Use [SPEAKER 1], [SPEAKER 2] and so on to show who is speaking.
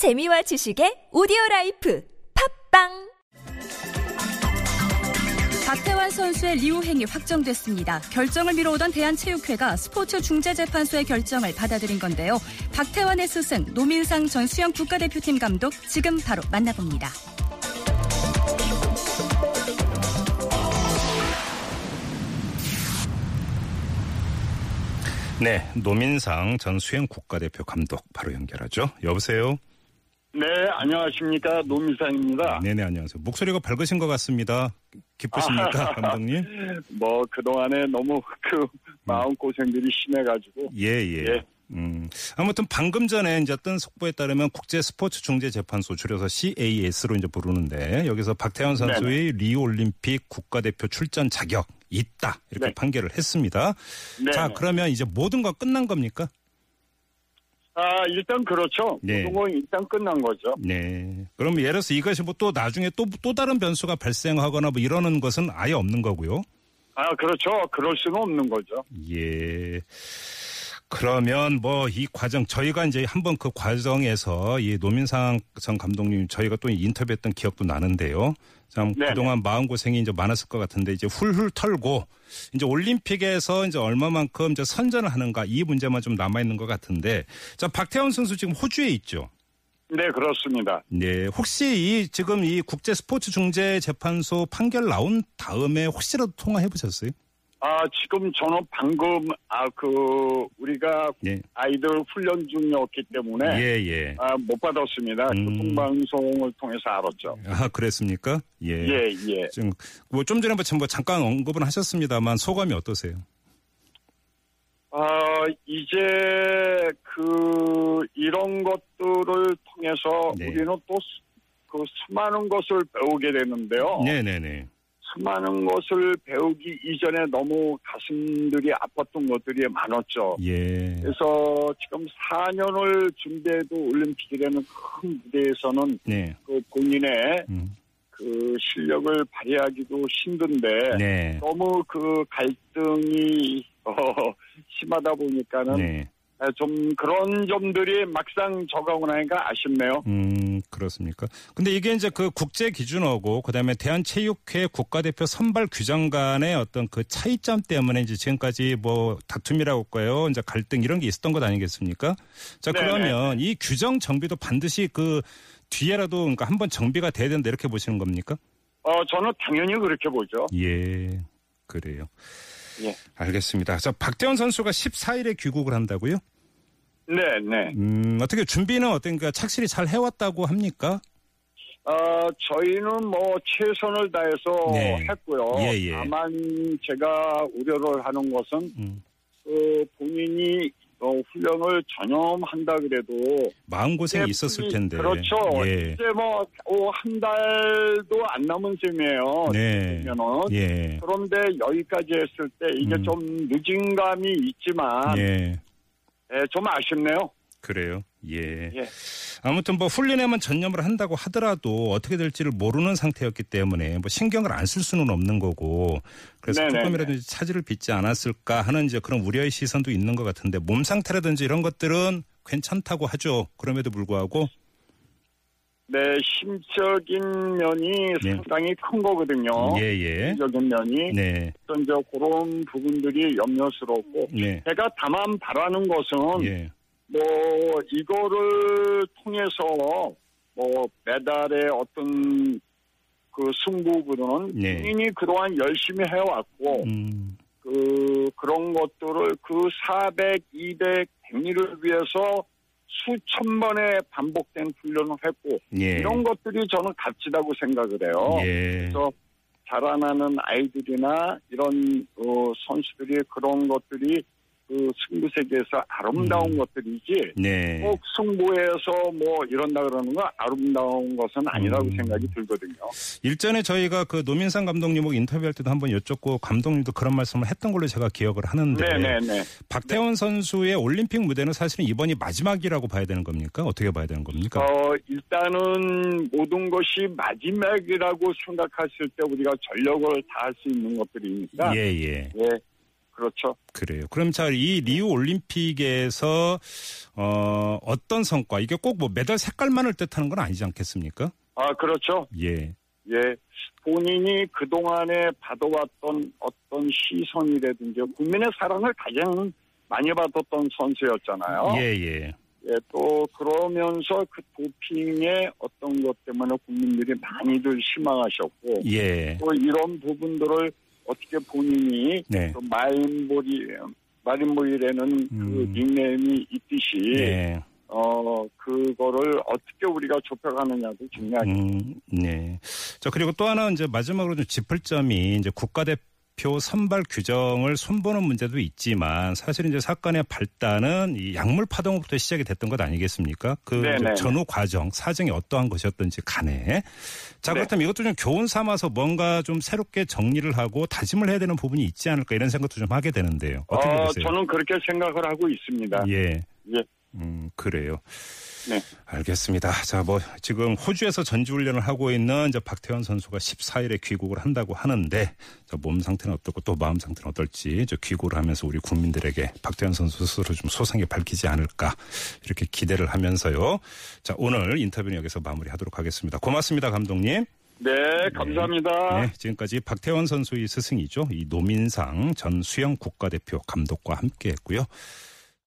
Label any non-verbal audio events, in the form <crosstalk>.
[SPEAKER 1] 재미와 지식의 오디오 라이프 팟빵
[SPEAKER 2] 박태환 선수의 리우행이 확정됐습니다. 결정을 미뤄오던 대한체육회가 스포츠 중재재판소의 결정을 받아들인 건데요. 박태환의 스승 노민상 전 수영 국가대표팀 감독 지금 바로 만나봅니다.
[SPEAKER 3] 네, 노민상 전 수영 국가대표 감독 바로 연결하죠. 여보세요.
[SPEAKER 4] 네, 안녕하십니까. 노미상입니다.
[SPEAKER 3] 네네 안녕하세요. 목소리가 밝으신 것 같습니다. 기쁘십니까, <laughs> 감독님?
[SPEAKER 4] 뭐, 그동안에 너무 그 마음고생들이 심해가지고.
[SPEAKER 3] 예, 예.
[SPEAKER 4] 예.
[SPEAKER 3] 음, 아무튼 방금 전에 이제 뜬 속보에 따르면 국제 스포츠 중재 재판소 줄여서 CAS로 이제 부르는데 여기서 박태환 선수의 리우 올림픽 국가대표 출전 자격 있다 이렇게
[SPEAKER 4] 네.
[SPEAKER 3] 판결을 했습니다.
[SPEAKER 4] 네.
[SPEAKER 3] 자, 그러면 이제 모든 건 끝난 겁니까?
[SPEAKER 4] 아, 일단 그렇죠.
[SPEAKER 3] 네.
[SPEAKER 4] 건 일단 끝난 거죠.
[SPEAKER 3] 네. 그럼 예를 들어서 이것이 뭐 또 나중에 또, 또 다른 변수가 발생하거나 뭐 이러는 것은 아예 없는 거고요.
[SPEAKER 4] 아, 그렇죠. 그럴 수는 없는 거죠.
[SPEAKER 3] 예. 그러면 뭐 이 과정 저희가 이제 한번 그 과정에서 이 노민상 전 감독님 저희가 또 인터뷰했던 기억도 나는데요. 참
[SPEAKER 4] 네네.
[SPEAKER 3] 그동안 마음 고생이 이제 많았을 것 같은데 이제 훌훌 털고 이제 올림픽에서 이제 얼마만큼 이제 선전을 하는가 이 문제만 좀 남아 있는 것 같은데 자 박태원 선수 지금 호주에 있죠.
[SPEAKER 4] 네, 그렇습니다.
[SPEAKER 3] 네, 혹시 이 지금 이 국제 스포츠 중재 재판소 판결 나온 다음에 혹시라도 통화해 보셨어요?
[SPEAKER 4] 아, 지금 저는 방금, 아, 그, 우리가
[SPEAKER 3] 예.
[SPEAKER 4] 아이들 훈련 중이었기 때문에.
[SPEAKER 3] 예, 예.
[SPEAKER 4] 아, 못 받았습니다.
[SPEAKER 3] 음.
[SPEAKER 4] 교통방송을 통해서 알았죠.
[SPEAKER 3] 아, 그랬습니까? 예.
[SPEAKER 4] 예, 예.
[SPEAKER 3] 지금 뭐 좀 전에 뭐 잠깐 언급은 하셨습니다만 소감이 어떠세요?
[SPEAKER 4] 아, 이제 그 이런 것들을 통해서
[SPEAKER 3] 네.
[SPEAKER 4] 우리는 또 그 수많은 것을 배우게 되는데요.
[SPEAKER 3] 네네네.
[SPEAKER 4] 수많은 것을 배우기 이전에 너무 가슴들이 아팠던 것들이 많았죠.
[SPEAKER 3] 예.
[SPEAKER 4] 그래서 지금 4년을 준비해도 올림픽이라는 큰 무대에서는
[SPEAKER 3] 네.
[SPEAKER 4] 그 본인의
[SPEAKER 3] 음.
[SPEAKER 4] 그 실력을 발휘하기도 힘든데
[SPEAKER 3] 네.
[SPEAKER 4] 너무 그 갈등이 <laughs> 어, 심하다 보니까는
[SPEAKER 3] 네.
[SPEAKER 4] 아, 좀 그런 점들이 막상 적하고 나니까 아쉽네요.
[SPEAKER 3] 음, 그렇습니까? 근데 이게 이제 그 국제 기준하고 그다음에 대한체육회 국가대표 선발 규정 간의 어떤 그 차이점 때문에 이제 지금까지 뭐 다툼이라고 할까요? 이제 갈등 이런 게 있었던 것 아니겠습니까? 자,
[SPEAKER 4] 네네.
[SPEAKER 3] 그러면 이 규정 정비도 반드시 그 뒤에라도 그러니까 한번 정비가 돼야 된다 이렇게 보시는 겁니까?
[SPEAKER 4] 어, 저는 당연히 그렇게 보죠.
[SPEAKER 3] 예. 그래요.
[SPEAKER 4] 예.
[SPEAKER 3] 알겠습니다. 자, 박태원 선수가 14일에 귀국을 한다고요?
[SPEAKER 4] 네, 네.
[SPEAKER 3] 음, 어떻게 준비는 어떤가 착실히 잘 해왔다고 합니까?
[SPEAKER 4] 어, 저희는 뭐 최선을 다해서
[SPEAKER 3] 네.
[SPEAKER 4] 했고요.
[SPEAKER 3] 예, 예.
[SPEAKER 4] 다만 제가 우려를 하는 것은
[SPEAKER 3] 음,
[SPEAKER 4] 그 본인이 어, 훈련을 전염한다 그래도
[SPEAKER 3] 마음고생이
[SPEAKER 4] 예,
[SPEAKER 3] 있었을
[SPEAKER 4] 이-
[SPEAKER 3] 텐데.
[SPEAKER 4] 그렇죠.
[SPEAKER 3] 예.
[SPEAKER 4] 이제 뭐 한 달도 안 남은 셈이에요.
[SPEAKER 3] 네.
[SPEAKER 4] 그러면은
[SPEAKER 3] 예.
[SPEAKER 4] 그런데 여기까지 했을 때 이게
[SPEAKER 3] 음.
[SPEAKER 4] 좀 늦은 감이 있지만
[SPEAKER 3] 예.
[SPEAKER 4] 예, 좀 아쉽네요.
[SPEAKER 3] 그래요. 예.
[SPEAKER 4] 예.
[SPEAKER 3] 아무튼 뭐 훈련에만 전념을 한다고 하더라도 어떻게 될지를 모르는 상태였기 때문에 뭐 신경을 안 쓸 수는 없는 거고 그래서
[SPEAKER 4] 네네네.
[SPEAKER 3] 조금이라도 이제 차질을 빚지 않았을까 하는 이제 그런 우려의 시선도 있는 것 같은데 몸 상태라든지 이런 것들은 괜찮다고 하죠. 그럼에도 불구하고
[SPEAKER 4] 네, 심적인 면이
[SPEAKER 3] 네.
[SPEAKER 4] 상당히 큰 거거든요.
[SPEAKER 3] 예 예.
[SPEAKER 4] 심적인 면이
[SPEAKER 3] 네.
[SPEAKER 4] 어떤 이제 그런 부분들이 염려스럽고
[SPEAKER 3] 네.
[SPEAKER 4] 제가 다만 바라는 것은
[SPEAKER 3] 예.
[SPEAKER 4] 뭐 이거를 통해서 뭐 메달의 어떤 그 승부보다는
[SPEAKER 3] 네.
[SPEAKER 4] 본인이 그동안 열심히 해왔고
[SPEAKER 3] 음.
[SPEAKER 4] 그 그런 것들을 그 400, 200, 100미를 위해서 수천 번의 반복된 훈련을 했고
[SPEAKER 3] 예.
[SPEAKER 4] 이런 것들이 저는 값지다고 생각을 해요.
[SPEAKER 3] 예.
[SPEAKER 4] 그래서 자라나는 아이들이나 이런 어, 선수들이 그런 것들이 그 승부 세계에서 아름다운
[SPEAKER 3] 음.
[SPEAKER 4] 것들이지
[SPEAKER 3] 네.
[SPEAKER 4] 꼭 승부에서 뭐 이런다 그러는 건 아름다운 것은 아니라고
[SPEAKER 3] 음.
[SPEAKER 4] 생각이 들거든요.
[SPEAKER 3] 일전에 저희가 그 노민상 감독님하고 인터뷰할 때도 한번 여쭙고 감독님도 그런 말씀을 했던 걸로 제가 기억을 하는데
[SPEAKER 4] 네네네.
[SPEAKER 3] 박태원 선수의 올림픽 무대는 사실은 이번이 마지막이라고 봐야 되는 겁니까? 어떻게 봐야 되는 겁니까?
[SPEAKER 4] 어, 일단은 모든 것이 마지막이라고 생각했을 때 우리가 전력을 다할 수 있는 것들이니까
[SPEAKER 3] 예, 예.
[SPEAKER 4] 예. 그렇죠.
[SPEAKER 3] 그래요. 그럼 자, 이 리우 올림픽에서 어, 어떤 성과 이게 꼭 뭐 메달 색깔만을 뜻하는 건 아니지 않겠습니까?
[SPEAKER 4] 아, 그렇죠.
[SPEAKER 3] 예.
[SPEAKER 4] 예. 본인이 그동안에 받아왔던 어떤 시선이라든지 국민의 사랑을 가장 많이 받았던 선수였잖아요.
[SPEAKER 3] 예, 예.
[SPEAKER 4] 예, 또 그러면서 그 도핑의 어떤 것 때문에 국민들이 많이들 실망하셨고
[SPEAKER 3] 예.
[SPEAKER 4] 또 이런 부분들을 어떻게 본인이
[SPEAKER 3] 네.
[SPEAKER 4] 그 마인볼이 마린보이라는 그
[SPEAKER 3] 음.
[SPEAKER 4] 닉네임이 있듯이
[SPEAKER 3] 예.
[SPEAKER 4] 어 그거를 어떻게 우리가 좁혀가느냐도 중요하죠.
[SPEAKER 3] 음, 네. 자, 그리고 또 하나 이제 마지막으로 좀 짚을 점이 이제 국가대표 선발 규정을 손보는 문제도 있지만 사실 이제 사건의 발단은 이 약물 파동부터 시작이 됐던 것 아니겠습니까? 그
[SPEAKER 4] 네네.
[SPEAKER 3] 이제 전후 과정, 사정이 어떠한 것이었던지 간에. 자,
[SPEAKER 4] 네.
[SPEAKER 3] 그렇다면 이것도 좀 교훈 삼아서 뭔가 좀 새롭게 정리를 하고 다짐을 해야 되는 부분이 있지 않을까 이런 생각도 좀 하게 되는데요. 어떻게
[SPEAKER 4] 어,
[SPEAKER 3] 보세요?
[SPEAKER 4] 저는 그렇게 생각을 하고 있습니다.
[SPEAKER 3] 예.
[SPEAKER 4] 예.
[SPEAKER 3] 음, 그래요.
[SPEAKER 4] 네.
[SPEAKER 3] 알겠습니다. 자, 뭐, 지금 호주에서 전지 훈련을 하고 있는 이제 박태환 선수가 14일에 귀국을 한다고 하는데, 자, 몸 상태는 어떻고 또 마음 상태는 어떨지, 저 귀국을 하면서 우리 국민들에게 박태환 선수 스스로 좀 소상히 밝히지 않을까, 이렇게 기대를 하면서요. 자, 오늘 인터뷰는 여기서 마무리 하도록 하겠습니다. 고맙습니다, 감독님.
[SPEAKER 4] 네, 감사합니다.
[SPEAKER 3] 네, 지금까지 박태원 선수의 스승이죠. 이 노민상 전 수영 국가대표 감독과 함께 했고요.